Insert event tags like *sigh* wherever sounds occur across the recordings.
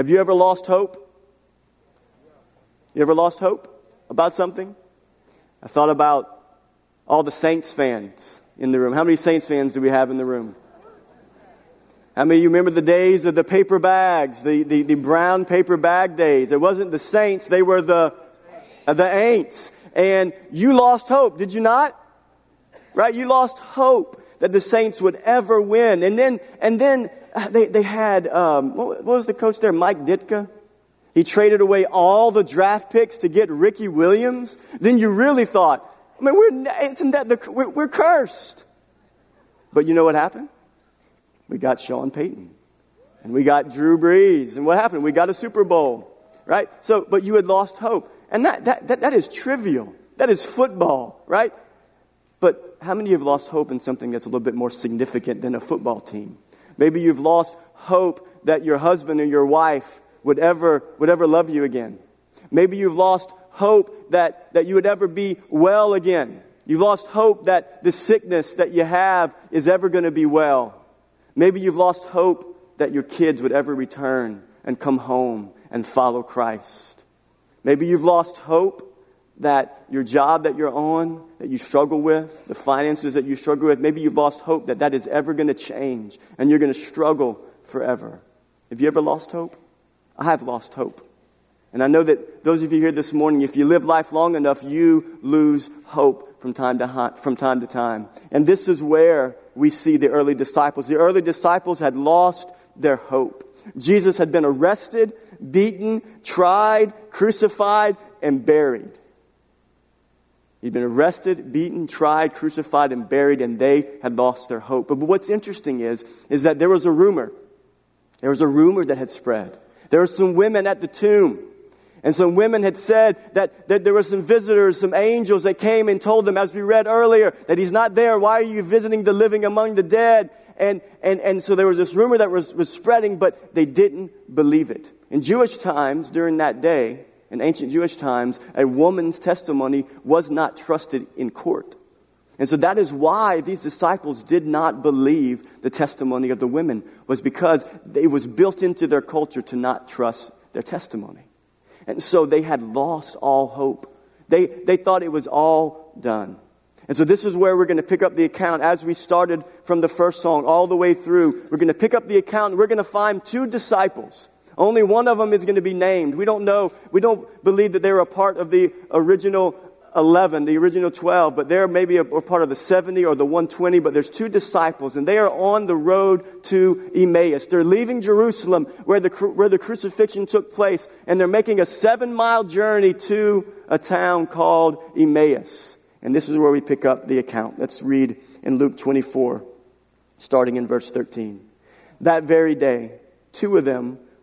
Have you ever lost hope? You ever lost hope about something? I thought about all the Saints fans in the room. How many Saints fans do we have in the room? How many of you remember the days of the paper bags, the, the, the brown paper bag days? It wasn't the Saints, they were the, uh, the Aints. And you lost hope, did you not? Right? You lost hope that the Saints would ever win. And then, and then they, they had, um, what, what was the coach there? Mike Ditka? He traded away all the draft picks to get Ricky Williams. Then you really thought, I mean, we're, isn't that the, we're, we're cursed. But you know what happened? We got Sean Payton. And we got Drew Brees. And what happened? We got a Super Bowl. Right? So, but you had lost hope. And that, that, that, that is trivial. That is football, right? But how many of you have lost hope in something that's a little bit more significant than a football team? Maybe you've lost hope that your husband or your wife would ever, would ever love you again. Maybe you've lost hope that, that you would ever be well again. You've lost hope that the sickness that you have is ever going to be well. Maybe you've lost hope that your kids would ever return and come home and follow Christ. Maybe you've lost hope that your job that you're on, that you struggle with, the finances that you struggle with, maybe you've lost hope that that is ever going to change and you're going to struggle forever. Have you ever lost hope? I have lost hope. And I know that those of you here this morning, if you live life long enough, you lose hope from time to, from time, to time. And this is where we see the early disciples. The early disciples had lost their hope. Jesus had been arrested, beaten, tried, crucified, and buried. He'd been arrested, beaten, tried, crucified, and buried, and they had lost their hope. But what's interesting is, is that there was a rumor. There was a rumor that had spread. There were some women at the tomb and some women had said that, that there were some visitors, some angels that came and told them, as we read earlier, that he's not there. Why are you visiting the living among the dead? And, and, and so there was this rumor that was, was spreading, but they didn't believe it. In Jewish times, during that day, in ancient Jewish times, a woman's testimony was not trusted in court. And so that is why these disciples did not believe the testimony of the women, was because it was built into their culture to not trust their testimony. And so they had lost all hope. They, they thought it was all done. And so this is where we're going to pick up the account as we started from the first song all the way through. We're going to pick up the account and we're going to find two disciples. Only one of them is going to be named. We don't know, we don't believe that they were a part of the original 11, the original 12, but they're maybe a, a, part of the 70 or the 120, but there's two disciples and they are on the road to Emmaus. They're leaving Jerusalem where the, where the crucifixion took place and they're making a seven mile journey to a town called Emmaus. And this is where we pick up the account. Let's read in Luke 24, starting in verse 13. That very day, two of them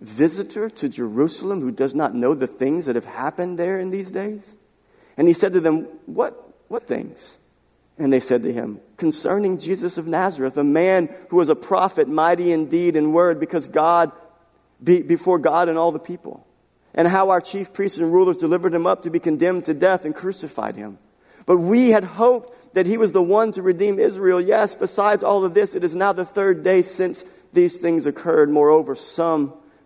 visitor to Jerusalem who does not know the things that have happened there in these days? And he said to them, What, what things? And they said to him, Concerning Jesus of Nazareth, a man who was a prophet, mighty in deed and word, because God, be, before God and all the people. And how our chief priests and rulers delivered him up to be condemned to death and crucified him. But we had hoped that he was the one to redeem Israel. Yes, besides all of this, it is now the third day since these things occurred. Moreover, some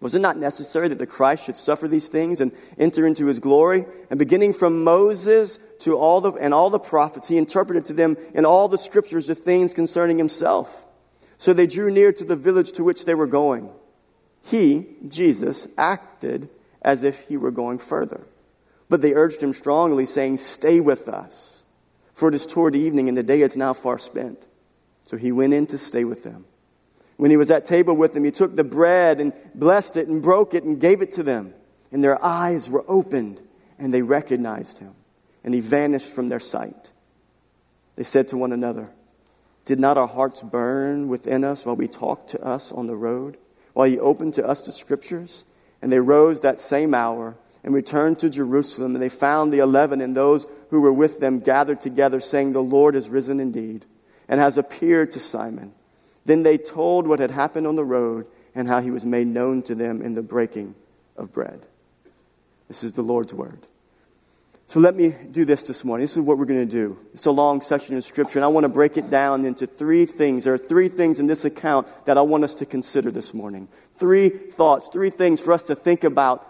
Was it not necessary that the Christ should suffer these things and enter into his glory? And beginning from Moses to all the, and all the prophets, he interpreted to them in all the scriptures the things concerning himself. So they drew near to the village to which they were going. He, Jesus, acted as if he were going further. But they urged him strongly, saying, Stay with us, for it is toward evening, and the day is now far spent. So he went in to stay with them. When he was at table with them, he took the bread and blessed it and broke it and gave it to them. And their eyes were opened, and they recognized him. And he vanished from their sight. They said to one another, Did not our hearts burn within us while we talked to us on the road, while he opened to us the scriptures? And they rose that same hour and returned to Jerusalem, and they found the eleven and those who were with them gathered together, saying, The Lord is risen indeed, and has appeared to Simon. Then they told what had happened on the road and how he was made known to them in the breaking of bread. This is the Lord's word. So let me do this this morning. This is what we're going to do. It's a long section of Scripture, and I want to break it down into three things. There are three things in this account that I want us to consider this morning. Three thoughts, three things for us to think about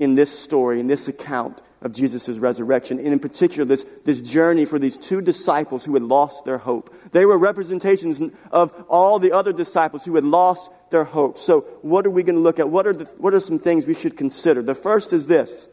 in this story, in this account of Jesus' resurrection, and in particular, this, this journey for these two disciples who had lost their hope. They were representations of all the other disciples who had lost their hope. So, what are we going to look at? What are, the, what are some things we should consider? The first is this,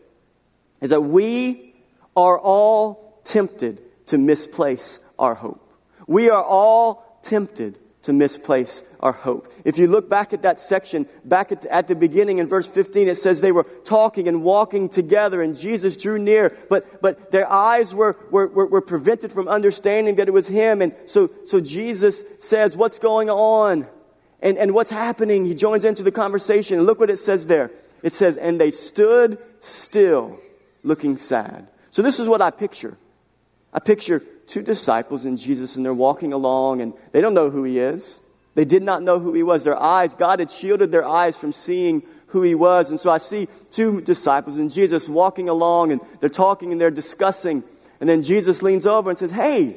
is that we are all tempted to misplace our hope. We are all tempted to misplace our hope. If you look back at that section, back at the, at the beginning in verse 15, it says they were talking and walking together and Jesus drew near, but, but their eyes were, were, were, were prevented from understanding that it was Him. And so, so Jesus says, What's going on? And, and what's happening? He joins into the conversation. And look what it says there. It says, And they stood still, looking sad. So this is what I picture. I picture two disciples and Jesus, and they're walking along, and they don't know who he is. They did not know who he was. Their eyes, God had shielded their eyes from seeing who he was. And so I see two disciples and Jesus walking along, and they're talking and they're discussing. And then Jesus leans over and says, Hey,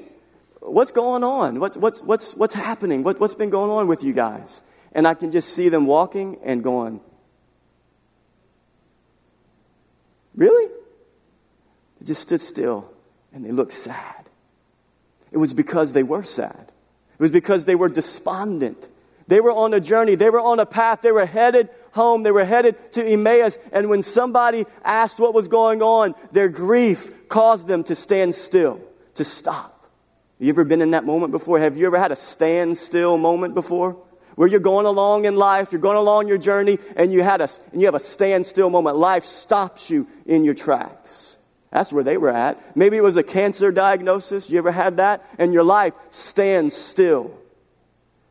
what's going on? What's, what's, what's, what's happening? What, what's been going on with you guys? And I can just see them walking and going, Really? They just stood still and they looked sad. It was because they were sad. It was because they were despondent. They were on a journey. They were on a path. They were headed home. They were headed to Emmaus. And when somebody asked what was going on, their grief caused them to stand still, to stop. Have you ever been in that moment before? Have you ever had a standstill moment before? Where you're going along in life, you're going along your journey, and you, had a, and you have a standstill moment. Life stops you in your tracks. That's where they were at. Maybe it was a cancer diagnosis. You ever had that? And your life stands still.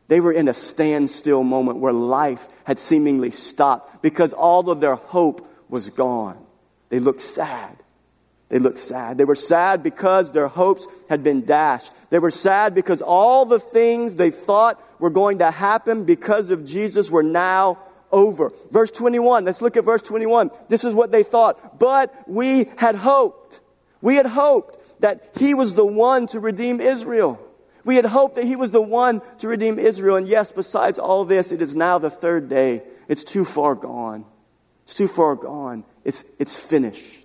They were in a standstill moment where life had seemingly stopped because all of their hope was gone. They looked sad. They looked sad. They were sad because their hopes had been dashed. They were sad because all the things they thought were going to happen because of Jesus were now over. Verse 21, let's look at verse 21. This is what they thought. But we had hoped. We had hoped that he was the one to redeem Israel. We had hoped that he was the one to redeem Israel. And yes, besides all this, it is now the third day. It's too far gone. It's too far gone. It's, it's finished.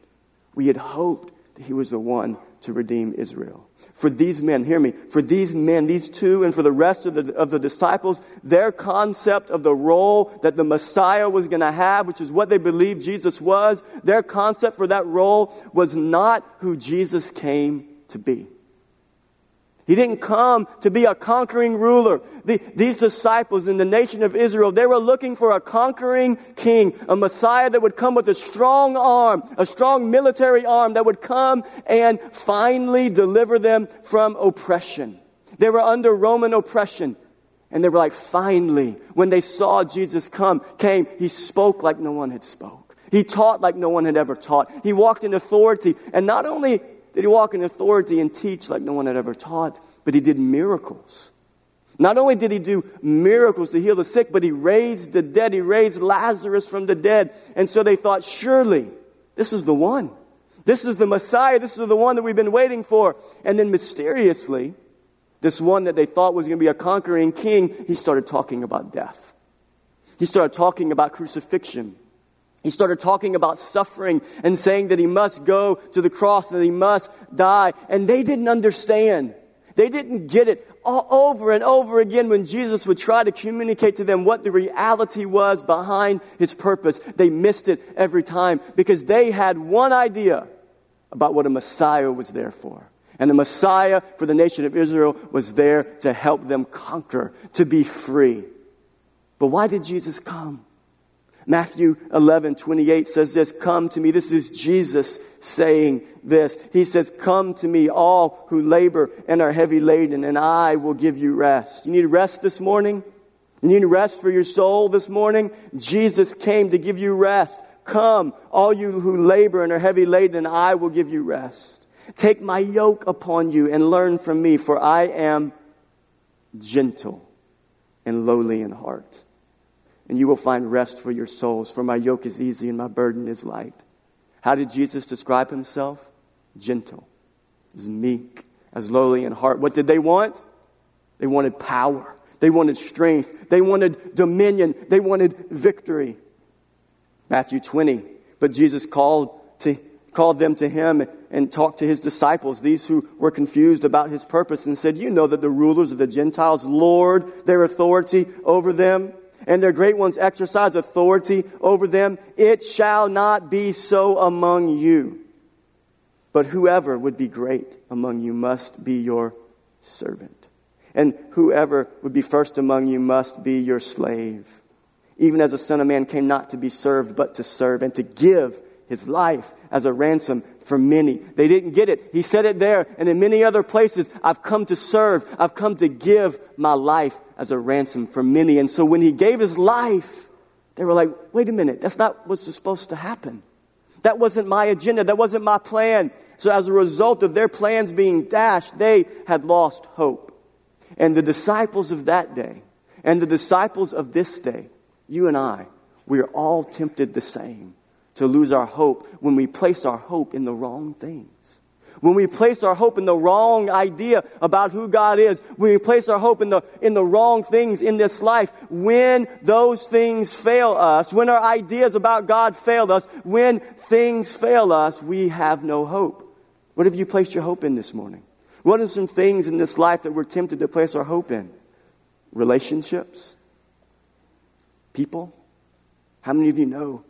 We had hoped that he was the one to redeem Israel for these men, hear me, for these men, these two, and for the rest of the, of the disciples, their concept of the role that the Messiah was going to have, which is what they believed Jesus was, their concept for that role was not who Jesus came to be. He didn't come to be a conquering ruler. The, these disciples in the nation of Israel, they were looking for a conquering king, a Messiah that would come with a strong arm, a strong military arm that would come and finally deliver them from oppression. They were under Roman oppression. And they were like, finally, when they saw Jesus come, came, he spoke like no one had spoke. He taught like no one had ever taught. He walked in authority. And not only did he walk in authority and teach like no one had ever taught, but he did miracles. Not only did he do miracles to heal the sick, but he raised the dead. He raised Lazarus from the dead. And so they thought, surely, this is the one. This is the Messiah. This is the one that we've been waiting for. And then mysteriously, this one that they thought was going to be a conquering king, he started talking about death. He started talking about crucifixion. He started talking about suffering and saying that he must go to the cross, that he must die. And they didn't understand. They didn't get it all over and over again when Jesus would try to communicate to them what the reality was behind his purpose. They missed it every time because they had one idea. about what a Messiah was there for. And the Messiah for the nation of Israel was there to help them conquer, to be free. But why did Jesus come? Matthew 11, 28 says this, come to me. This is Jesus saying this. He says, come to me, all who labor and are heavy laden, and I will give you rest. You need rest this morning? You need rest for your soul this morning? Jesus came to give you rest. Come, all you who labor and are heavy laden, and I will give you rest. Take my yoke upon you and learn from me, for I am gentle and lowly in heart and you will find rest for your souls. For my yoke is easy and my burden is light. How did Jesus describe himself? Gentle, as meek, as lowly in heart. What did they want? They wanted power. They wanted strength. They wanted dominion. They wanted victory. Matthew 20. But Jesus called, to, called them to him and talked to his disciples, these who were confused about his purpose, and said, You know that the rulers of the Gentiles lord their authority over them and their great ones exercise authority over them. It shall not be so among you. But whoever would be great among you must be your servant. And whoever would be first among you must be your slave. Even as the Son of Man came not to be served, but to serve and to give his life as a ransom for many. They didn't get it. He said it there and in many other places. I've come to serve. I've come to give my life as a ransom for many. And so when he gave his life, they were like, wait a minute, that's not what's supposed to happen. That wasn't my agenda. That wasn't my plan. So as a result of their plans being dashed, they had lost hope. And the disciples of that day and the disciples of this day, you and I, we are all tempted the same to lose our hope when we place our hope in the wrong things. When we place our hope in the wrong idea about who God is, when we place our hope in the, in the wrong things in this life, when those things fail us, when our ideas about God fail us, when things fail us, we have no hope. What have you placed your hope in this morning? What are some things in this life that we're tempted to place our hope in? Relationships? People? How many of you know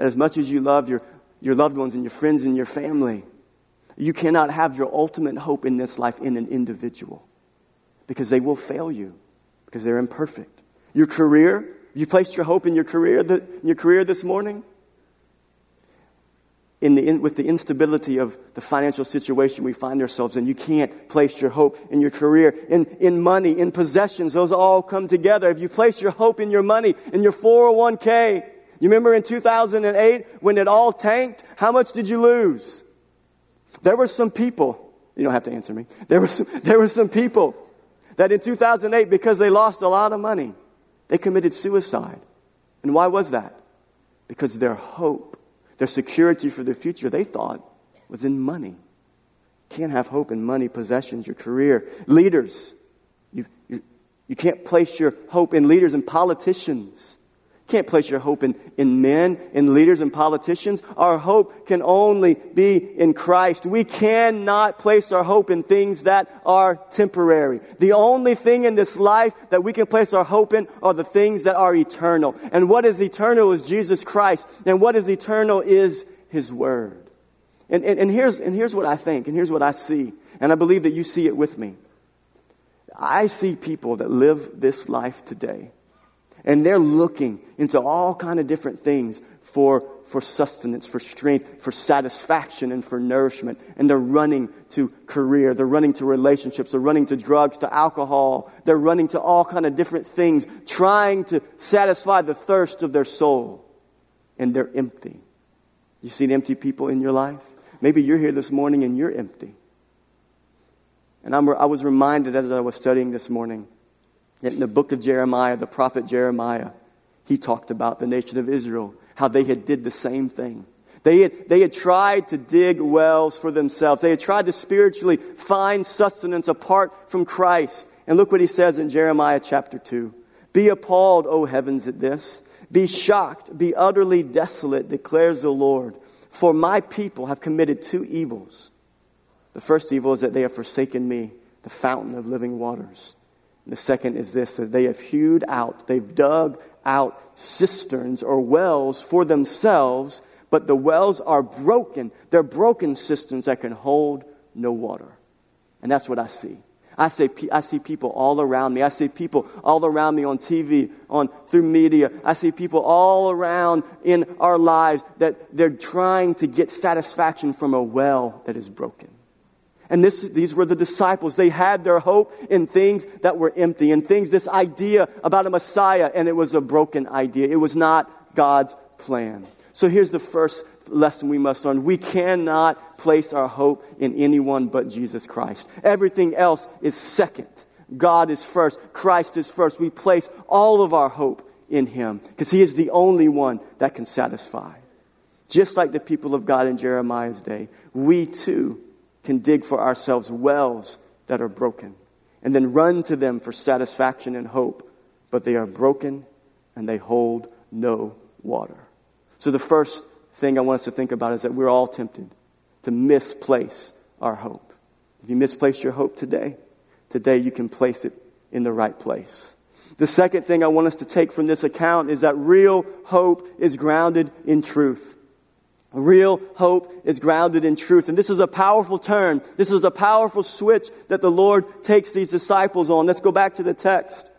that as much as you love your, your loved ones and your friends and your family, you cannot have your ultimate hope in this life in an individual because they will fail you because they're imperfect. Your career, you placed your hope in your career, the, your career this morning? In the, in, with the instability of the financial situation we find ourselves in, you can't place your hope in your career, in, in money, in possessions. Those all come together. If you place your hope in your money, in your 401k, you remember in 2008 when it all tanked? How much did you lose? There were some people, you don't have to answer me. There were some, *laughs* there were some people that in 2008, because they lost a lot of money, they committed suicide. And why was that? Because their hope, their security for the future, they thought was in money. Can't have hope in money, possessions, your career. Leaders, you, you, you can't place your hope in leaders and politicians can't place your hope in, in men, in leaders, and politicians. Our hope can only be in Christ. We cannot place our hope in things that are temporary. The only thing in this life that we can place our hope in are the things that are eternal. And what is eternal is Jesus Christ. And what is eternal is His Word. And, and, and, here's, and here's what I think, and here's what I see. And I believe that you see it with me. I see people that live this life today and they're looking into all kind of different things for, for sustenance, for strength, for satisfaction, and for nourishment. And they're running to career. They're running to relationships. They're running to drugs, to alcohol. They're running to all kind of different things, trying to satisfy the thirst of their soul. And they're empty. You seen empty people in your life? Maybe you're here this morning and you're empty. And I'm, I was reminded as I was studying this morning in the book of Jeremiah, the prophet Jeremiah, he talked about the nation of Israel, how they had did the same thing. They had, they had tried to dig wells for themselves. They had tried to spiritually find sustenance apart from Christ. And look what he says in Jeremiah chapter 2. Be appalled, O heavens, at this. Be shocked, be utterly desolate, declares the Lord. For my people have committed two evils. The first evil is that they have forsaken me, the fountain of living waters. The second is this that they have hewed out, they've dug out cisterns or wells for themselves, but the wells are broken. They're broken cisterns that can hold no water. And that's what I see. I, say, I see people all around me. I see people all around me on TV, on through media. I see people all around in our lives that they're trying to get satisfaction from a well that is broken. And this, these were the disciples. They had their hope in things that were empty, in things, this idea about a Messiah, and it was a broken idea. It was not God's plan. So here's the first lesson we must learn. We cannot place our hope in anyone but Jesus Christ. Everything else is second. God is first. Christ is first. We place all of our hope in Him because He is the only one that can satisfy. Just like the people of God in Jeremiah's day, we too can dig for ourselves wells that are broken and then run to them for satisfaction and hope, but they are broken and they hold no water. So the first thing I want us to think about is that we're all tempted to misplace our hope. If you misplace your hope today, today you can place it in the right place. The second thing I want us to take from this account is that real hope is grounded in truth. Real hope is grounded in truth. And this is a powerful turn. This is a powerful switch that the Lord takes these disciples on. Let's go back to the text.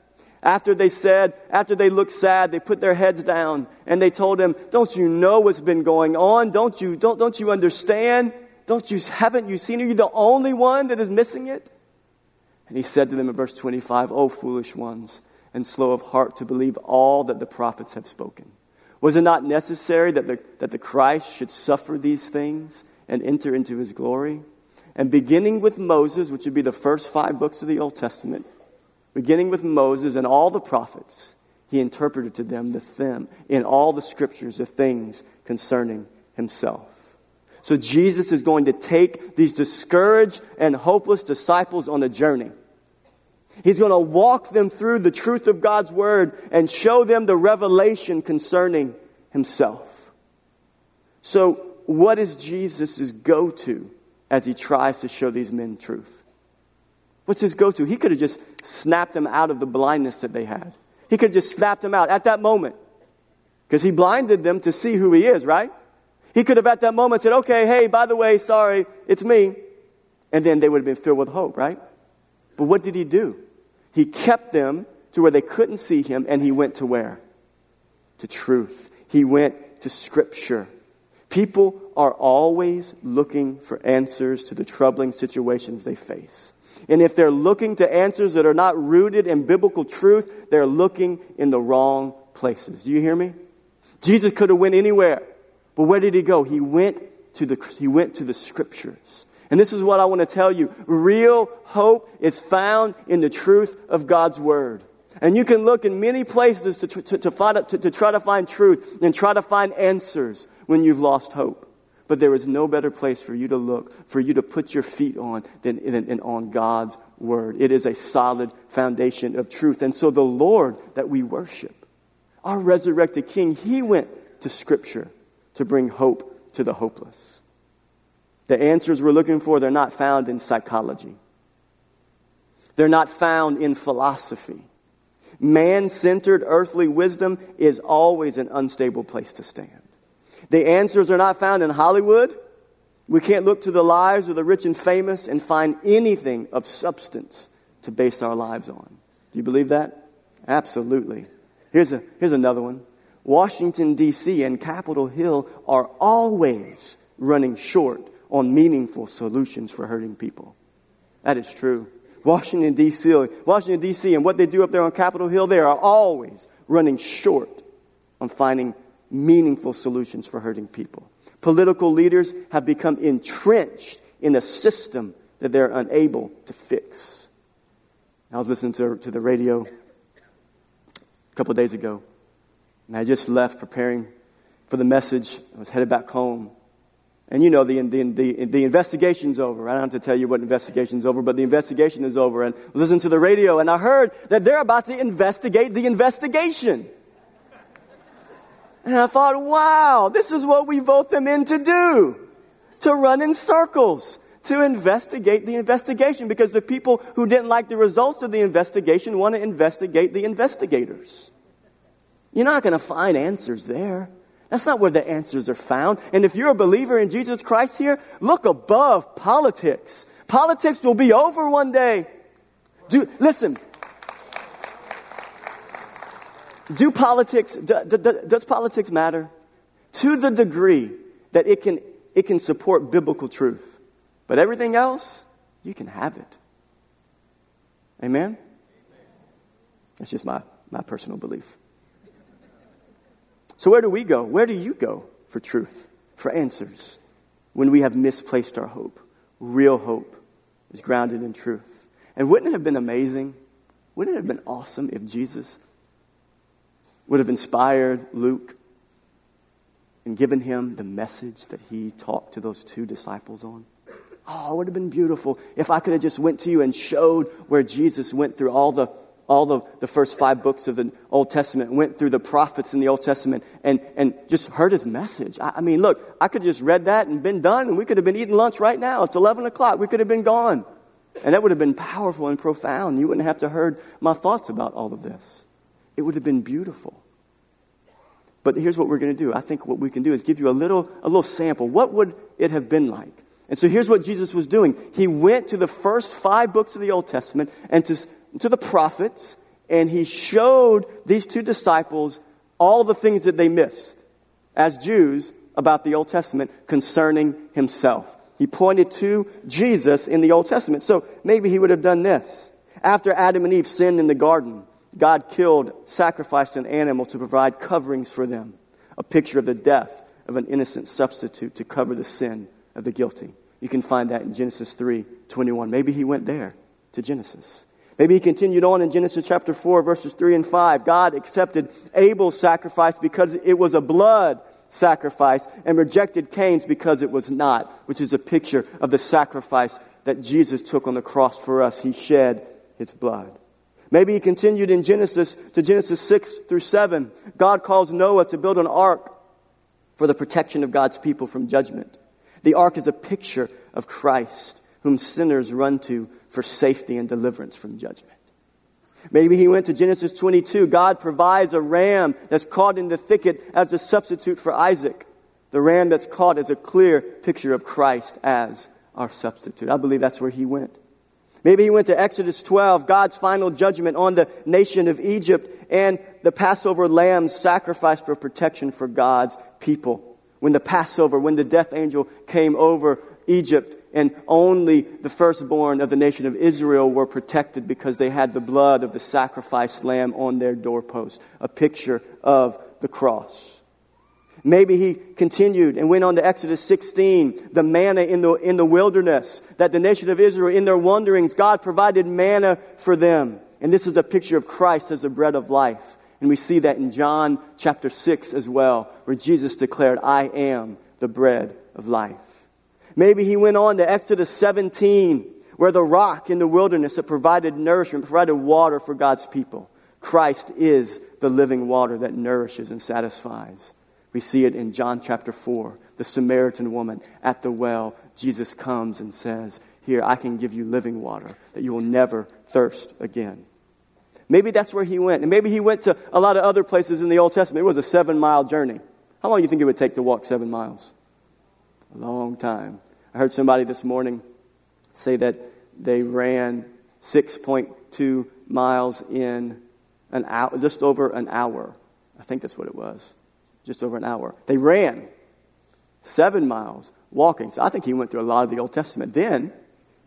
After they said, after they looked sad, they put their heads down and they told him, Don't you know what's been going on? Don't you, don't, don't you understand? Don't you, haven't you seen? Are you the only one that is missing it? And he said to them in verse 25, O foolish ones, and slow of heart to believe all that the prophets have spoken. Was it not necessary that the, that the Christ should suffer these things and enter into his glory? And beginning with Moses, which would be the first five books of the Old Testament, beginning with Moses and all the prophets, he interpreted to them the them in all the scriptures the things concerning himself. So Jesus is going to take these discouraged and hopeless disciples on a journey. He's going to walk them through the truth of God's word and show them the revelation concerning himself. So, what is Jesus' go to as he tries to show these men truth? What's his go to? He could have just snapped them out of the blindness that they had. He could have just snapped them out at that moment. Because he blinded them to see who he is, right? He could have at that moment said, okay, hey, by the way, sorry, it's me. And then they would have been filled with hope, right? But what did he do? He kept them to where they couldn't see him, and he went to where? To truth. He went to Scripture. People are always looking for answers to the troubling situations they face. And if they're looking to answers that are not rooted in biblical truth, they're looking in the wrong places. Do you hear me? Jesus could have went anywhere. But where did he go? He went to the, he went to the scriptures. And this is what I want to tell you. Real hope is found in the truth of God's word. And you can look in many places to, to, to, find, to, to try to find truth and try to find answers when you've lost hope. But there is no better place for you to look, for you to put your feet on than, than, than on God's word. It is a solid foundation of truth. And so the Lord that we worship, our resurrected King, he went to Scripture to bring hope to the hopeless. The answers we're looking for, they're not found in psychology. They're not found in philosophy. Man centered earthly wisdom is always an unstable place to stand. The answers are not found in Hollywood. We can't look to the lives of the rich and famous and find anything of substance to base our lives on. Do you believe that? Absolutely. Here's, a, here's another one. Washington, D.C. and Capitol Hill are always running short on meaningful solutions for hurting people. That is true. Washington, D.C., Washington, D.C., and what they do up there on Capitol Hill, they are always running short on finding meaningful solutions for hurting people. Political leaders have become entrenched in a system that they're unable to fix. I was listening to, to the radio a couple days ago, and I just left preparing for the message. I was headed back home. And you know, the, the, the, the, investigation's over. I don't have to tell you what investigation's over, but the investigation is over. And I listened to the radio, and I heard that they're about to investigate the investigation. And I thought, wow, this is what we vote them in to do. To run in circles. To investigate the investigation. Because the people who didn't like the results of the investigation want to investigate the investigators. You're not going to find answers there. That's not where the answers are found. And if you're a believer in Jesus Christ here, look above politics. Politics will be over one day. Do, listen. Do politics, do, do, does politics matter? To the degree that it can, it can support biblical truth. But everything else, you can have it. Amen? That's just my, my personal belief. So, where do we go? Where do you go for truth, for answers, when we have misplaced our hope? Real hope is grounded in truth. And wouldn't it have been amazing? Wouldn't it have been awesome if Jesus would have inspired Luke and given him the message that he talked to those two disciples on? Oh, it would have been beautiful if I could have just went to you and showed where Jesus went through all the all the, the first five books of the Old Testament, went through the prophets in the Old Testament, and, and just heard his message. I, I mean, look, I could have just read that and been done, and we could have been eating lunch right now. It's 11 o'clock. We could have been gone. And that would have been powerful and profound. You wouldn't have to heard my thoughts about all of this. It would have been beautiful. But here's what we're going to do. I think what we can do is give you a little, a little sample. What would it have been like? And so here's what Jesus was doing. He went to the first five books of the Old Testament and to to the prophets, and he showed these two disciples all the things that they missed as Jews about the Old Testament concerning himself. He pointed to Jesus in the Old Testament. So maybe he would have done this. After Adam and Eve sinned in the garden, God killed, sacrificed an animal to provide coverings for them, a picture of the death of an innocent substitute to cover the sin of the guilty. You can find that in Genesis 3 21. Maybe he went there to Genesis. Maybe he continued on in Genesis chapter 4, verses 3 and 5. God accepted Abel's sacrifice because it was a blood sacrifice and rejected Cain's because it was not, which is a picture of the sacrifice that Jesus took on the cross for us. He shed his blood. Maybe he continued in Genesis to Genesis 6 through 7. God calls Noah to build an ark for the protection of God's people from judgment. The ark is a picture of Christ, whom sinners run to for safety and deliverance from judgment. Maybe he went to Genesis 22. God provides a ram that's caught in the thicket as a substitute for Isaac. The ram that's caught is a clear picture of Christ as our substitute. I believe that's where he went. Maybe he went to Exodus 12, God's final judgment on the nation of Egypt and the Passover lambs sacrificed for protection for God's people. When the Passover, when the death angel came over Egypt, and only the firstborn of the nation of Israel were protected because they had the blood of the sacrificed lamb on their doorpost, a picture of the cross. Maybe he continued and went on to Exodus 16, the manna in the, in the wilderness, that the nation of Israel, in their wanderings, God provided manna for them. And this is a picture of Christ as the bread of life. And we see that in John chapter 6 as well, where Jesus declared, I am the bread of life. Maybe he went on to Exodus 17, where the rock in the wilderness that provided nourishment, provided water for God's people. Christ is the living water that nourishes and satisfies. We see it in John chapter 4, the Samaritan woman at the well. Jesus comes and says, Here, I can give you living water that you will never thirst again. Maybe that's where he went. And maybe he went to a lot of other places in the Old Testament. It was a seven mile journey. How long do you think it would take to walk seven miles? A long time. I heard somebody this morning say that they ran 6.2 miles in an hour, just over an hour. I think that's what it was. Just over an hour. They ran seven miles walking. So I think he went through a lot of the Old Testament. Then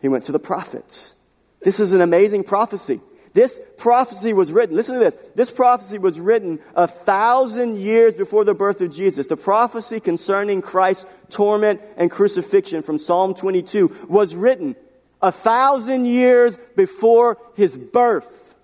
he went to the prophets. This is an amazing prophecy. This prophecy was written, listen to this. This prophecy was written a thousand years before the birth of Jesus. The prophecy concerning Christ's torment and crucifixion from Psalm 22 was written a thousand years before his birth.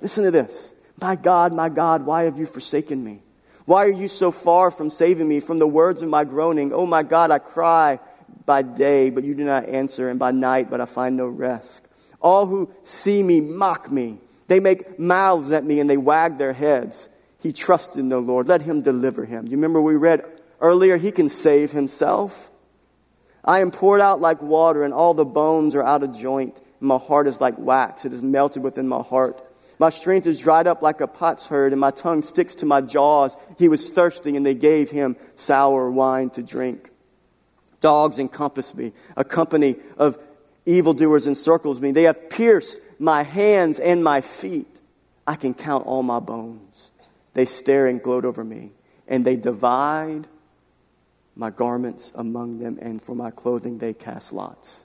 Listen to this. My God, my God, why have you forsaken me? Why are you so far from saving me from the words of my groaning? Oh my God, I cry by day, but you do not answer, and by night, but I find no rest. All who see me mock me. They make mouths at me and they wag their heads. He trusted in the Lord. Let him deliver him. You remember we read earlier, he can save himself. I am poured out like water, and all the bones are out of joint. My heart is like wax, it is melted within my heart. My strength is dried up like a potsherd, and my tongue sticks to my jaws. He was thirsty, and they gave him sour wine to drink. Dogs encompass me. A company of evildoers encircles me. They have pierced my hands and my feet. I can count all my bones. They stare and gloat over me, and they divide my garments among them, and for my clothing they cast lots.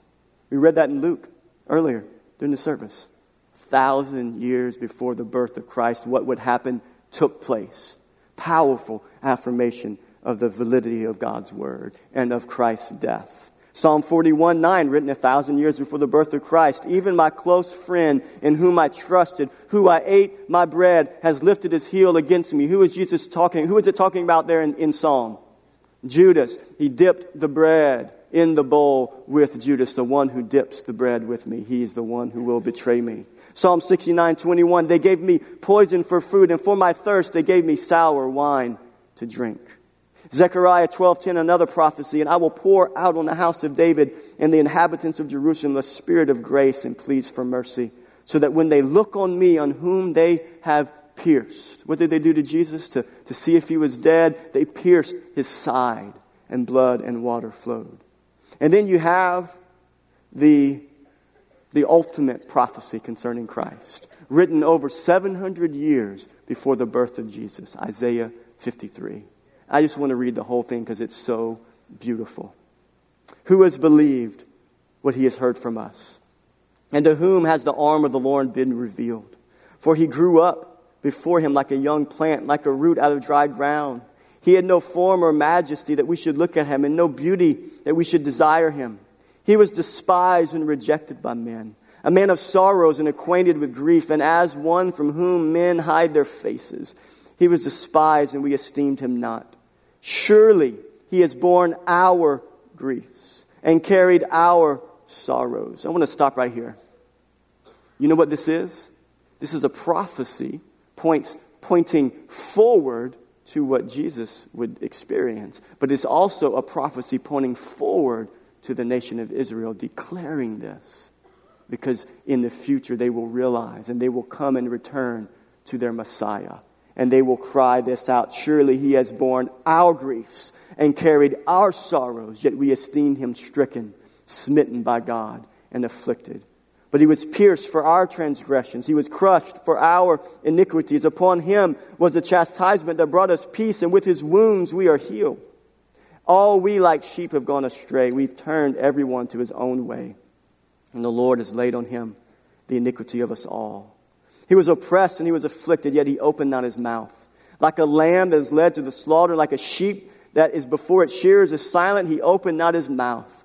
We read that in Luke earlier during the service. A thousand years before the birth of Christ, what would happen took place. Powerful affirmation of the validity of God's word and of Christ's death. Psalm 41 9, written a thousand years before the birth of Christ. Even my close friend in whom I trusted, who I ate my bread, has lifted his heel against me. Who is Jesus talking? Who is it talking about there in, in Psalm? Judas. He dipped the bread in the bowl with Judas, the one who dips the bread with me. He is the one who will betray me. Psalm 69 21, they gave me poison for food, and for my thirst, they gave me sour wine to drink. Zechariah 12:10 another prophecy and I will pour out on the house of David and the inhabitants of Jerusalem the spirit of grace and pleas for mercy so that when they look on me on whom they have pierced what did they do to Jesus to, to see if he was dead they pierced his side and blood and water flowed and then you have the the ultimate prophecy concerning Christ written over 700 years before the birth of Jesus Isaiah 53 I just want to read the whole thing because it's so beautiful. Who has believed what he has heard from us? And to whom has the arm of the Lord been revealed? For he grew up before him like a young plant, like a root out of dry ground. He had no form or majesty that we should look at him, and no beauty that we should desire him. He was despised and rejected by men, a man of sorrows and acquainted with grief, and as one from whom men hide their faces. He was despised, and we esteemed him not. Surely he has borne our griefs and carried our sorrows. I want to stop right here. You know what this is? This is a prophecy points, pointing forward to what Jesus would experience. But it's also a prophecy pointing forward to the nation of Israel, declaring this. Because in the future they will realize and they will come and return to their Messiah and they will cry this out Surely he has borne our griefs and carried our sorrows, yet we esteemed him stricken, smitten by God, and afflicted. But he was pierced for our transgressions. He was crushed for our iniquities. Upon him was the chastisement that brought us peace, and with his wounds we are healed. All we like sheep have gone astray. We've turned everyone to his own way. And the Lord has laid on him the iniquity of us all. He was oppressed and he was afflicted, yet he opened not his mouth. Like a lamb that is led to the slaughter, like a sheep that is before its shears is silent, he opened not his mouth.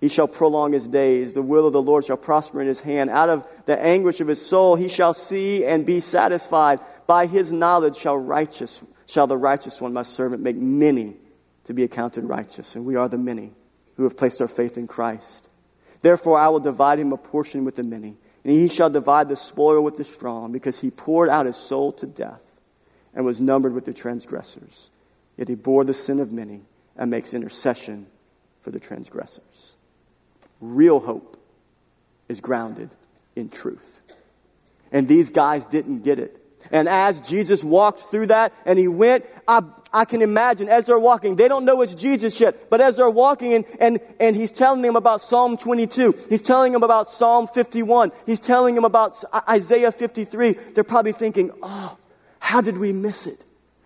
He shall prolong his days. The will of the Lord shall prosper in his hand. Out of the anguish of his soul, he shall see and be satisfied. By his knowledge shall righteous, shall the righteous one, my servant, make many to be accounted righteous. And we are the many who have placed our faith in Christ. Therefore, I will divide him a portion with the many and he shall divide the spoil with the strong, because he poured out his soul to death and was numbered with the transgressors. Yet he bore the sin of many and makes intercession for the transgressors. Real hope is grounded in truth. And these guys didn't get it. And as Jesus walked through that and he went, I, I can imagine as they're walking, they don't know it's Jesus yet, but as they're walking and, and, and he's telling them about Psalm 22, he's telling them about Psalm 51, he's telling them about Isaiah 53, they're probably thinking, oh, how did we miss it?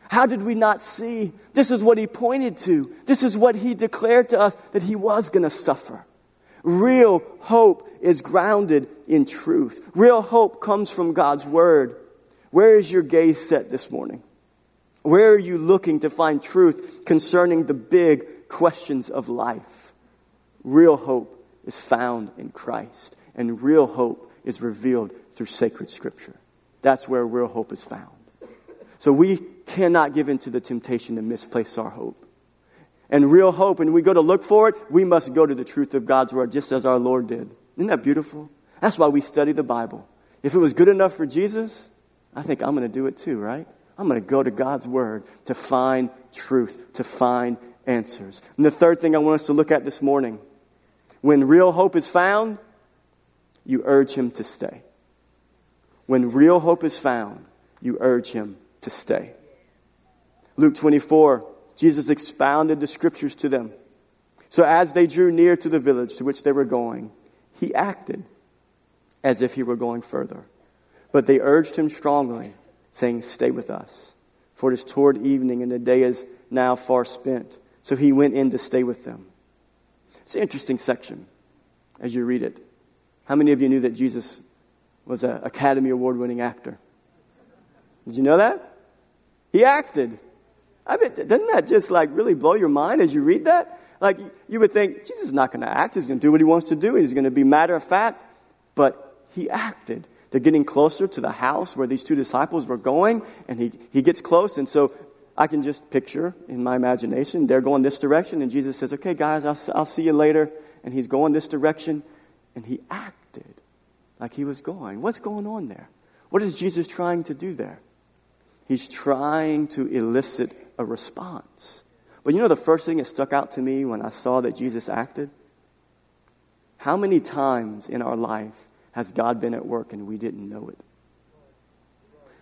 How did we not see? This is what he pointed to. This is what he declared to us that he was going to suffer. Real hope is grounded in truth. Real hope comes from God's word. Where is your gaze set this morning? Where are you looking to find truth concerning the big questions of life? Real hope is found in Christ, and real hope is revealed through sacred scripture. That's where real hope is found. So we cannot give in to the temptation to misplace our hope. And real hope, and we go to look for it, we must go to the truth of God's word, just as our Lord did. Isn't that beautiful? That's why we study the Bible. If it was good enough for Jesus, I think I'm going to do it too, right? I'm going to go to God's word to find truth, to find answers. And the third thing I want us to look at this morning when real hope is found, you urge him to stay. When real hope is found, you urge him to stay. Luke 24, Jesus expounded the scriptures to them. So as they drew near to the village to which they were going, he acted as if he were going further. But they urged him strongly, saying, Stay with us, for it is toward evening, and the day is now far spent. So he went in to stay with them. It's an interesting section as you read it. How many of you knew that Jesus was an Academy Award winning actor? Did you know that? He acted. I mean, doesn't that just like really blow your mind as you read that? Like you would think Jesus is not going to act. He's going to do what he wants to do. He's going to be matter of fact. But he acted. They're getting closer to the house where these two disciples were going, and he, he gets close. And so I can just picture in my imagination, they're going this direction, and Jesus says, Okay, guys, I'll, I'll see you later. And he's going this direction, and he acted like he was going. What's going on there? What is Jesus trying to do there? He's trying to elicit a response. But you know the first thing that stuck out to me when I saw that Jesus acted? How many times in our life has God been at work and we didn't know it?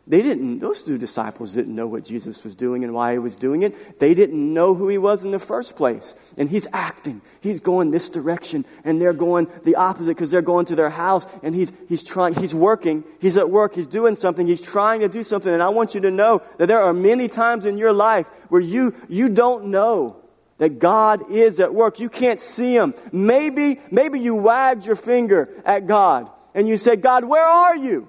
They didn't, those two disciples didn't know what Jesus was doing and why he was doing it. They didn't know who he was in the first place. And he's acting. He's going this direction and they're going the opposite because they're going to their house and he's, he's trying, he's working. He's at work. He's doing something. He's trying to do something. And I want you to know that there are many times in your life where you, you don't know that God is at work. You can't see him. Maybe, maybe you wagged your finger at God and you said, God, where are you?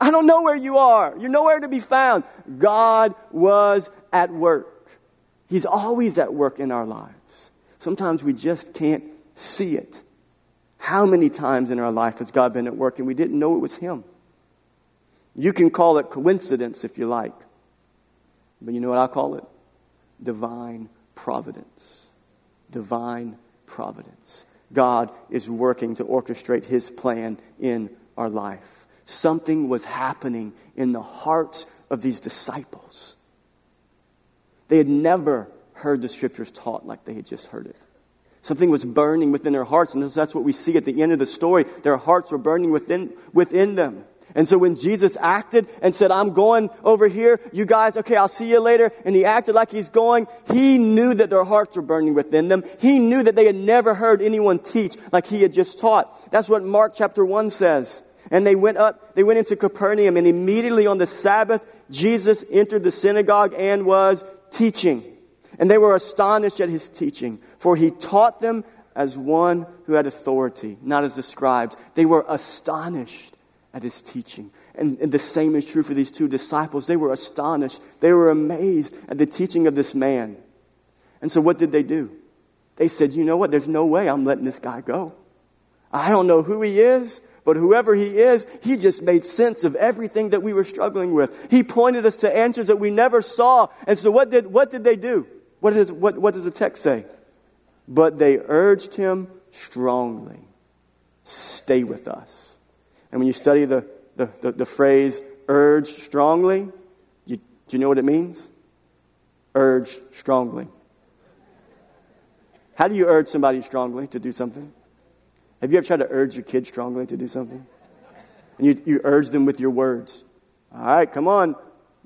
I don't know where you are. You're nowhere to be found. God was at work. He's always at work in our lives. Sometimes we just can't see it. How many times in our life has God been at work and we didn't know it was Him? You can call it coincidence if you like. But you know what I call it? Divine providence. Divine providence. God is working to orchestrate His plan in our life. Something was happening in the hearts of these disciples. They had never heard the scriptures taught like they had just heard it. Something was burning within their hearts, and that's what we see at the end of the story. Their hearts were burning within, within them. And so when Jesus acted and said, I'm going over here, you guys, okay, I'll see you later, and he acted like he's going, he knew that their hearts were burning within them. He knew that they had never heard anyone teach like he had just taught. That's what Mark chapter 1 says. And they went up, they went into Capernaum, and immediately on the Sabbath, Jesus entered the synagogue and was teaching. And they were astonished at his teaching, for he taught them as one who had authority, not as the scribes. They were astonished at his teaching. And, and, the same is true for these two disciples. They were astonished. They were amazed at the teaching of this man. And so what did they do? They said, you know what? There's no way I'm letting this guy go. I don't know who he is, but whoever he is, he just made sense of everything that we were struggling with. He pointed us to answers that we never saw. And so what did, what did they do? What, is, what, what does the text say? But they urged him strongly, stay with us. And when you study the, the, the, the phrase urge strongly, you, do you know what it means? Urge strongly. How do you urge somebody strongly to do something? Have you ever tried to urge your kid strongly to do something? And you, you urge them with your words. All right, come on.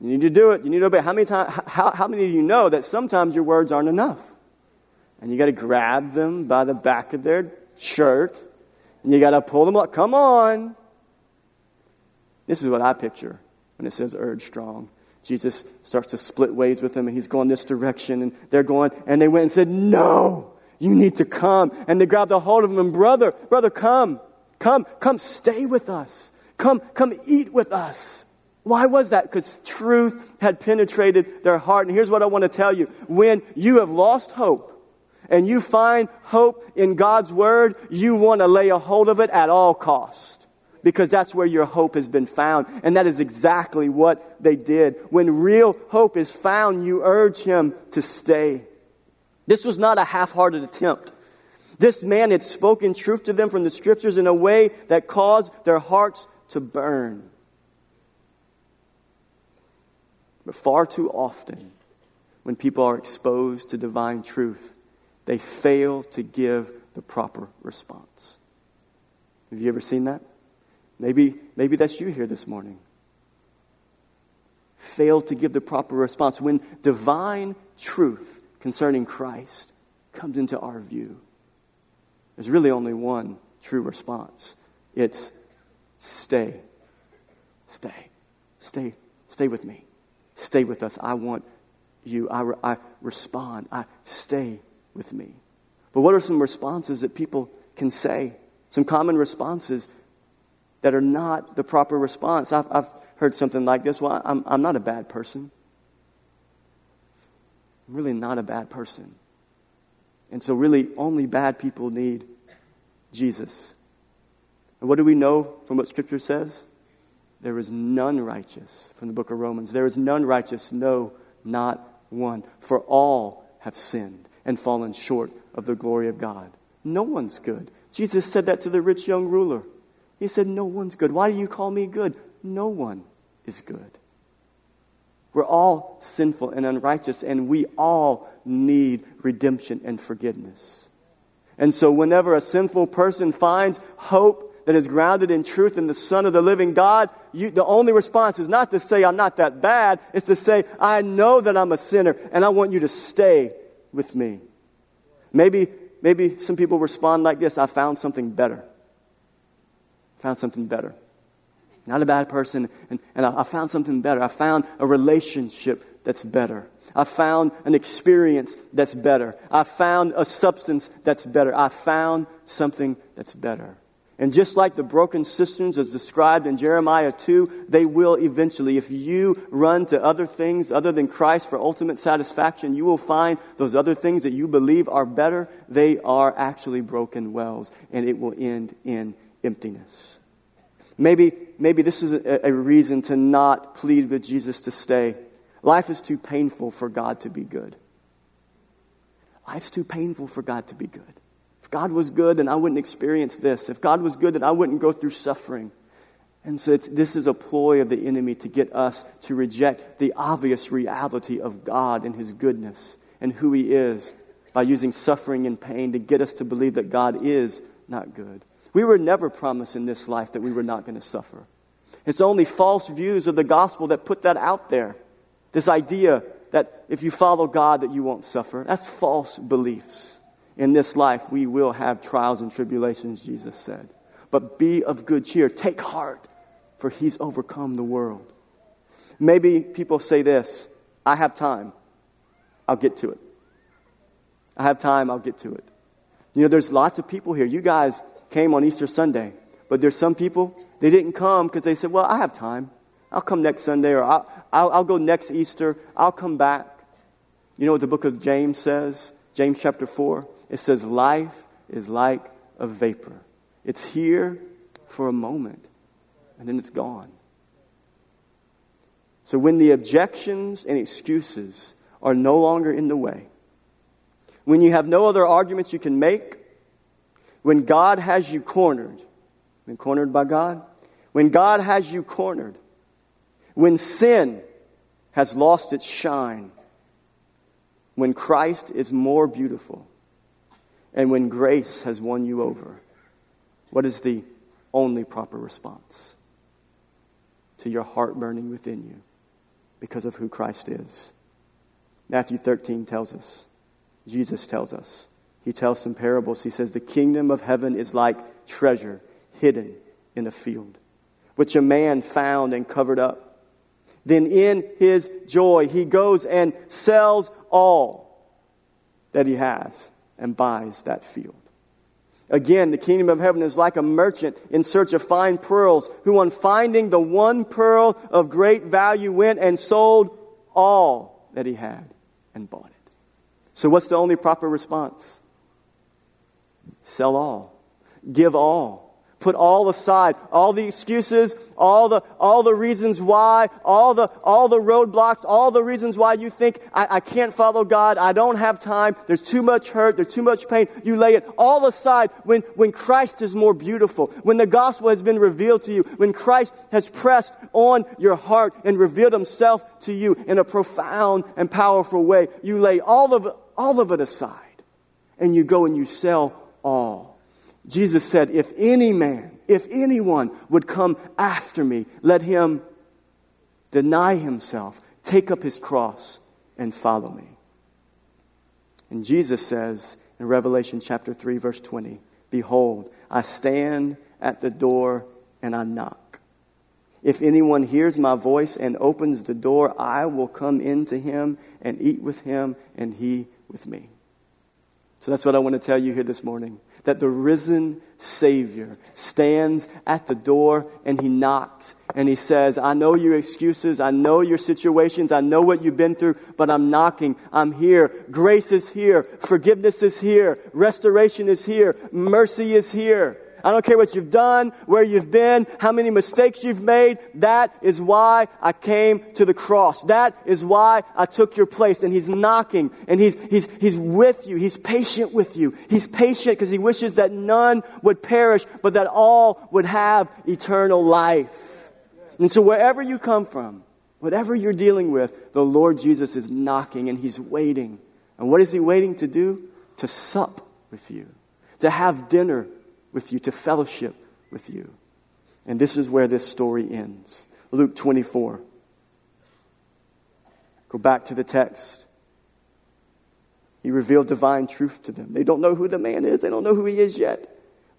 You need to do it. You need to obey. How many, time, how, how many of you know that sometimes your words aren't enough? And you got to grab them by the back of their shirt and you got to pull them up. Come on. This is what I picture when it says urge strong. Jesus starts to split ways with them, and he's going this direction, and they're going, and they went and said, No, you need to come. And they grabbed a hold of him, brother, brother, come, come, come, stay with us. Come, come eat with us. Why was that? Because truth had penetrated their heart. And here's what I want to tell you. When you have lost hope and you find hope in God's word, you want to lay a hold of it at all cost. because that's where your hope has been found. And that is exactly what they did. When real hope is found, you urge him to stay. This was not a half hearted attempt. This man had spoken truth to them from the scriptures in a way that caused their hearts to burn. But far too often, when people are exposed to divine truth, they fail to give the proper response. Have you ever seen that? Maybe, maybe that's you here this morning. Fail to give the proper response when divine truth concerning Christ comes into our view. There's really only one true response it's stay. Stay. Stay. Stay with me. Stay with us. I want you. I, I respond. I stay with me. But what are some responses that people can say? Some common responses that are not the proper response. I've, I've heard something like this Well, I'm, I'm not a bad person. Really not a bad person. And so, really, only bad people need Jesus. And what do we know from what Scripture says? There is none righteous from the book of Romans. There is none righteous, no, not one. For all have sinned and fallen short of the glory of God. No one's good. Jesus said that to the rich young ruler. He said, No one's good. Why do you call me good? No one is good. We're all sinful and unrighteous, and we all need redemption and forgiveness. And so, whenever a sinful person finds hope that is grounded in truth in the Son of the living God, you, the only response is not to say, I'm not that bad. It's to say, I know that I'm a sinner, and I want you to stay with me. Maybe, maybe some people respond like this I found something better. found something better. Not a bad person, and, and I, I found something better. I found a relationship that's better. I found an experience that's better. I found a substance that's better. I found something that's better. And just like the broken cisterns as described in Jeremiah 2, they will eventually, if you run to other things other than Christ for ultimate satisfaction, you will find those other things that you believe are better. They are actually broken wells, and it will end in emptiness. Maybe, maybe this is a, a reason to not plead with Jesus to stay. Life is too painful for God to be good. Life's too painful for God to be good. If God was good, then I wouldn't experience this. If God was good, then I wouldn't go through suffering. And so this is a ploy of the enemy to get us to reject the obvious reality of God and his goodness and who he is by using suffering and pain to get us to believe that God is not good. We were never promised in this life that we were not going to suffer. It's only false views of the gospel that put that out there. This idea that if you follow God that you won't suffer. That's false beliefs. In this life, we will have trials and tribulations, Jesus said. But be of good cheer. Take heart, for he's overcome the world. Maybe people say this I have time. I'll get to it. I have time. I'll get to it. You know, there's lots of people here. You guys came on Easter Sunday, but there's some people, they didn't come because they said, Well, I have time. I'll come next Sunday, or I'll, I'll, I'll go next Easter. I'll come back. You know what the book of James says? James chapter 4. It says, Life is like a vapor. It's here for a moment, and then it's gone. So when the objections and excuses are no longer in the way, when you have no other arguments you can make, when God has you cornered, been cornered by God, when God has you cornered, when sin has lost its shine, when Christ is more beautiful, and when grace has won you over, what is the only proper response to your heart burning within you because of who Christ is? Matthew 13 tells us, Jesus tells us, he tells some parables. He says, The kingdom of heaven is like treasure hidden in a field, which a man found and covered up. Then in his joy, he goes and sells all that he has and buys that field. Again, the kingdom of heaven is like a merchant in search of fine pearls, who, on finding the one pearl of great value, went and sold all that he had and bought it. So, what's the only proper response? Sell all, give all. Put all aside, all the excuses, all the, all the reasons why, all the, all the roadblocks, all the reasons why you think, I, I can't follow God, I don't have time, there's too much hurt, there's too much pain. You lay it all aside when, when Christ is more beautiful, when the gospel has been revealed to you, when Christ has pressed on your heart and revealed himself to you in a profound and powerful way. You lay all of all of it aside and you go and you sell all. Jesus said, If any man, if anyone would come after me, let him deny himself, take up his cross, and follow me. And Jesus says in Revelation chapter 3, verse 20, Behold, I stand at the door and I knock. If anyone hears my voice and opens the door, I will come into him and eat with him and he with me. So that's what I want to tell you here this morning that the risen Savior stands at the door and he knocks and he says, I know your excuses, I know your situations, I know what you've been through, but I'm knocking. I'm here. Grace is here. Forgiveness is here. Restoration is here. Mercy is here. I don't care what you've done, where you've been, how many mistakes you've made. That is why I came to the cross. That is why I took your place. And He's knocking and He's, He's, He's with you. He's patient with you. He's patient because He wishes that none would perish, but that all would have eternal life. And so wherever you come from, whatever you're dealing with, the Lord Jesus is knocking and He's waiting. And what is He waiting to do? To sup with you, to have dinner with you, to fellowship with you. And this is where this story ends. Luke 24. Go back to the text. He revealed divine truth to them. They don't know who the man is, they don't know who he is yet.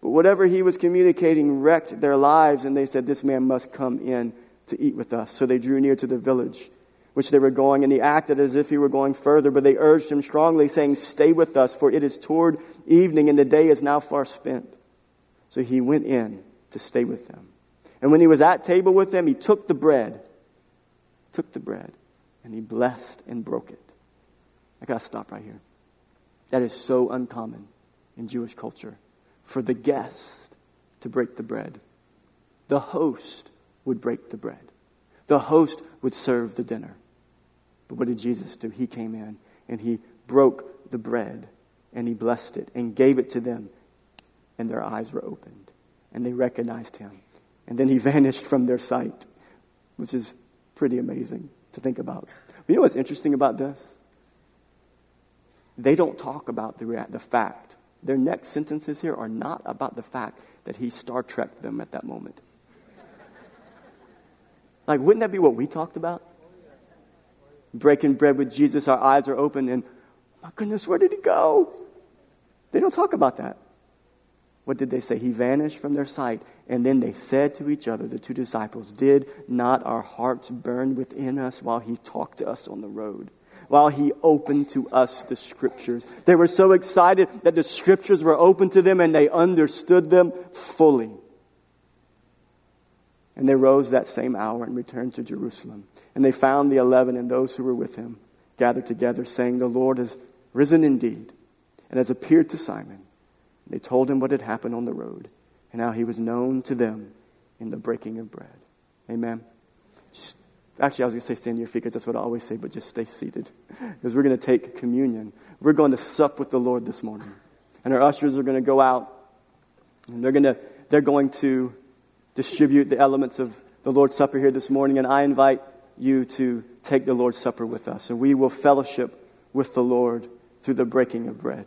But whatever he was communicating wrecked their lives, and they said, This man must come in to eat with us. So they drew near to the village which they were going, and he acted as if he were going further, but they urged him strongly, saying, Stay with us, for it is toward evening, and the day is now far spent. So he went in to stay with them. And when he was at table with them, he took the bread, took the bread, and he blessed and broke it. I got to stop right here. That is so uncommon in Jewish culture for the guest to break the bread. The host would break the bread, the host would serve the dinner. But what did Jesus do? He came in and he broke the bread and he blessed it and gave it to them and their eyes were opened, and they recognized him. And then he *laughs* vanished from their sight, which is pretty amazing to think about. But you know what's interesting about this? They don't talk about the, the fact. Their next sentences here are not about the fact that he Star Trek them at that moment. *laughs* Like, wouldn't that be what we talked about? Breaking bread with Jesus, our eyes are open, and my goodness, where did he go? They don't talk about that. What did they say? He vanished from their sight. And then they said to each other, the two disciples, Did not our hearts burn within us while he talked to us on the road? While he opened to us the scriptures. They were so excited that the scriptures were open to them and they understood them fully. And they rose that same hour and returned to Jerusalem. And they found the eleven and those who were with him gathered together, saying, The Lord has risen indeed and has appeared to Simon. They told him what had happened on the road and how he was known to them in the breaking of bread. Amen. Just, actually, I was going to say stand your feet because that's what I always say, but just stay seated because we're going to take communion. We're going to sup with the Lord this morning. And our ushers are going to go out and they're going to, they're going to distribute the elements of the Lord's Supper here this morning. And I invite you to take the Lord's Supper with us. And we will fellowship with the Lord through the breaking of bread.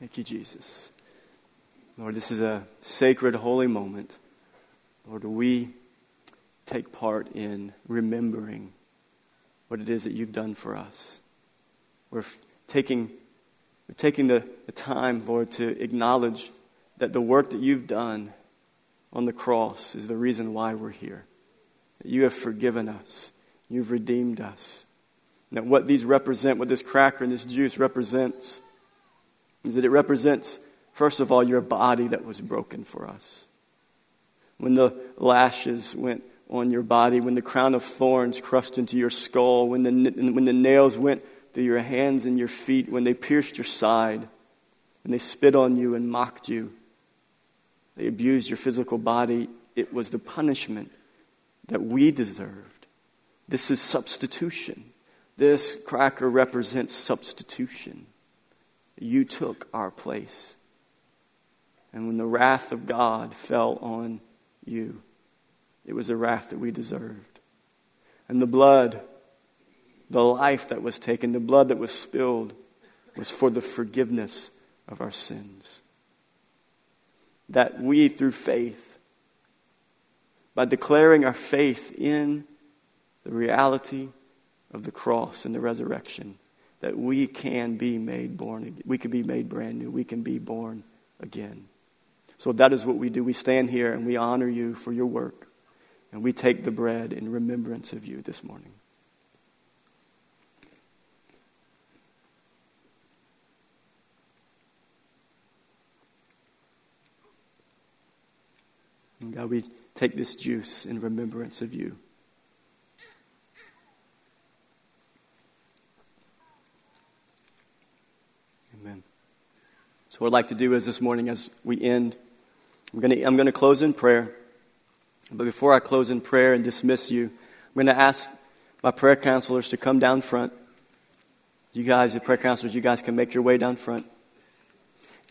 Thank you, Jesus. Lord, this is a sacred, holy moment. Lord, we take part in remembering what it is that you've done for us. We're taking, we're taking the, the time, Lord, to acknowledge that the work that you've done on the cross is the reason why we're here. That you have forgiven us, you've redeemed us. And that what these represent, what this cracker and this juice represents, is that it represents, first of all, your body that was broken for us. When the lashes went on your body, when the crown of thorns crushed into your skull, when the, when the nails went through your hands and your feet, when they pierced your side, when they spit on you and mocked you, They abused your physical body. It was the punishment that we deserved. This is substitution. This cracker represents substitution. You took our place. And when the wrath of God fell on you, it was a wrath that we deserved. And the blood, the life that was taken, the blood that was spilled, was for the forgiveness of our sins. That we, through faith, by declaring our faith in the reality of the cross and the resurrection, that we can be made born we can be made brand new. We can be born again. So that is what we do. We stand here and we honor you for your work. And we take the bread in remembrance of you this morning. And God, we take this juice in remembrance of you. Amen. So, what I'd like to do is this morning, as we end, I'm going to, I'm to close in prayer. But before I close in prayer and dismiss you, I'm going to ask my prayer counselors to come down front. You guys, the prayer counselors, you guys can make your way down front.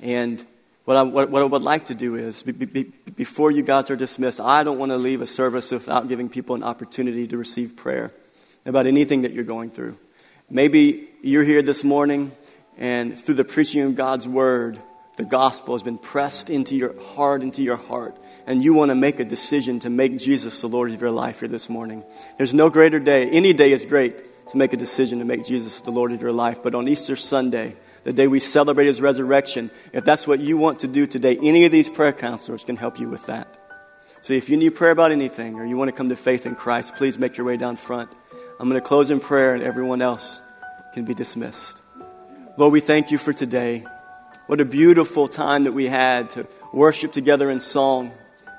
And what I, what, what I would like to do is, be, be, before you guys are dismissed, I don't want to leave a service without giving people an opportunity to receive prayer about anything that you're going through. Maybe you're here this morning, and through the preaching of God's word, the gospel has been pressed into your heart, into your heart, and you want to make a decision to make Jesus the Lord of your life here this morning. There's no greater day. Any day is great to make a decision to make Jesus the Lord of your life, but on Easter Sunday, the day we celebrate his resurrection. If that's what you want to do today, any of these prayer counselors can help you with that. So if you need prayer about anything or you want to come to faith in Christ, please make your way down front. I'm going to close in prayer and everyone else can be dismissed. Lord, we thank you for today. What a beautiful time that we had to worship together in song,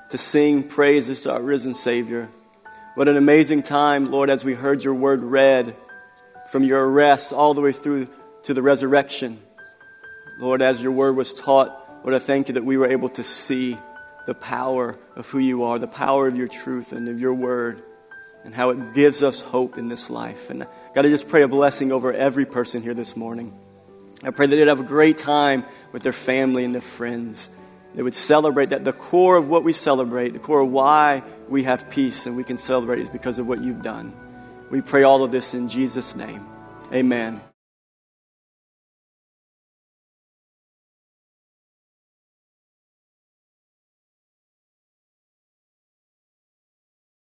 to sing praises to our risen Savior. What an amazing time, Lord, as we heard your word read from your arrest all the way through to the resurrection. Lord, as your word was taught, Lord, I thank you that we were able to see the power of who you are, the power of your truth and of your word, and how it gives us hope in this life. And God, I just pray a blessing over every person here this morning. I pray that they'd have a great time with their family and their friends. They would celebrate that the core of what we celebrate, the core of why we have peace and we can celebrate is because of what you've done. We pray all of this in Jesus' name. Amen.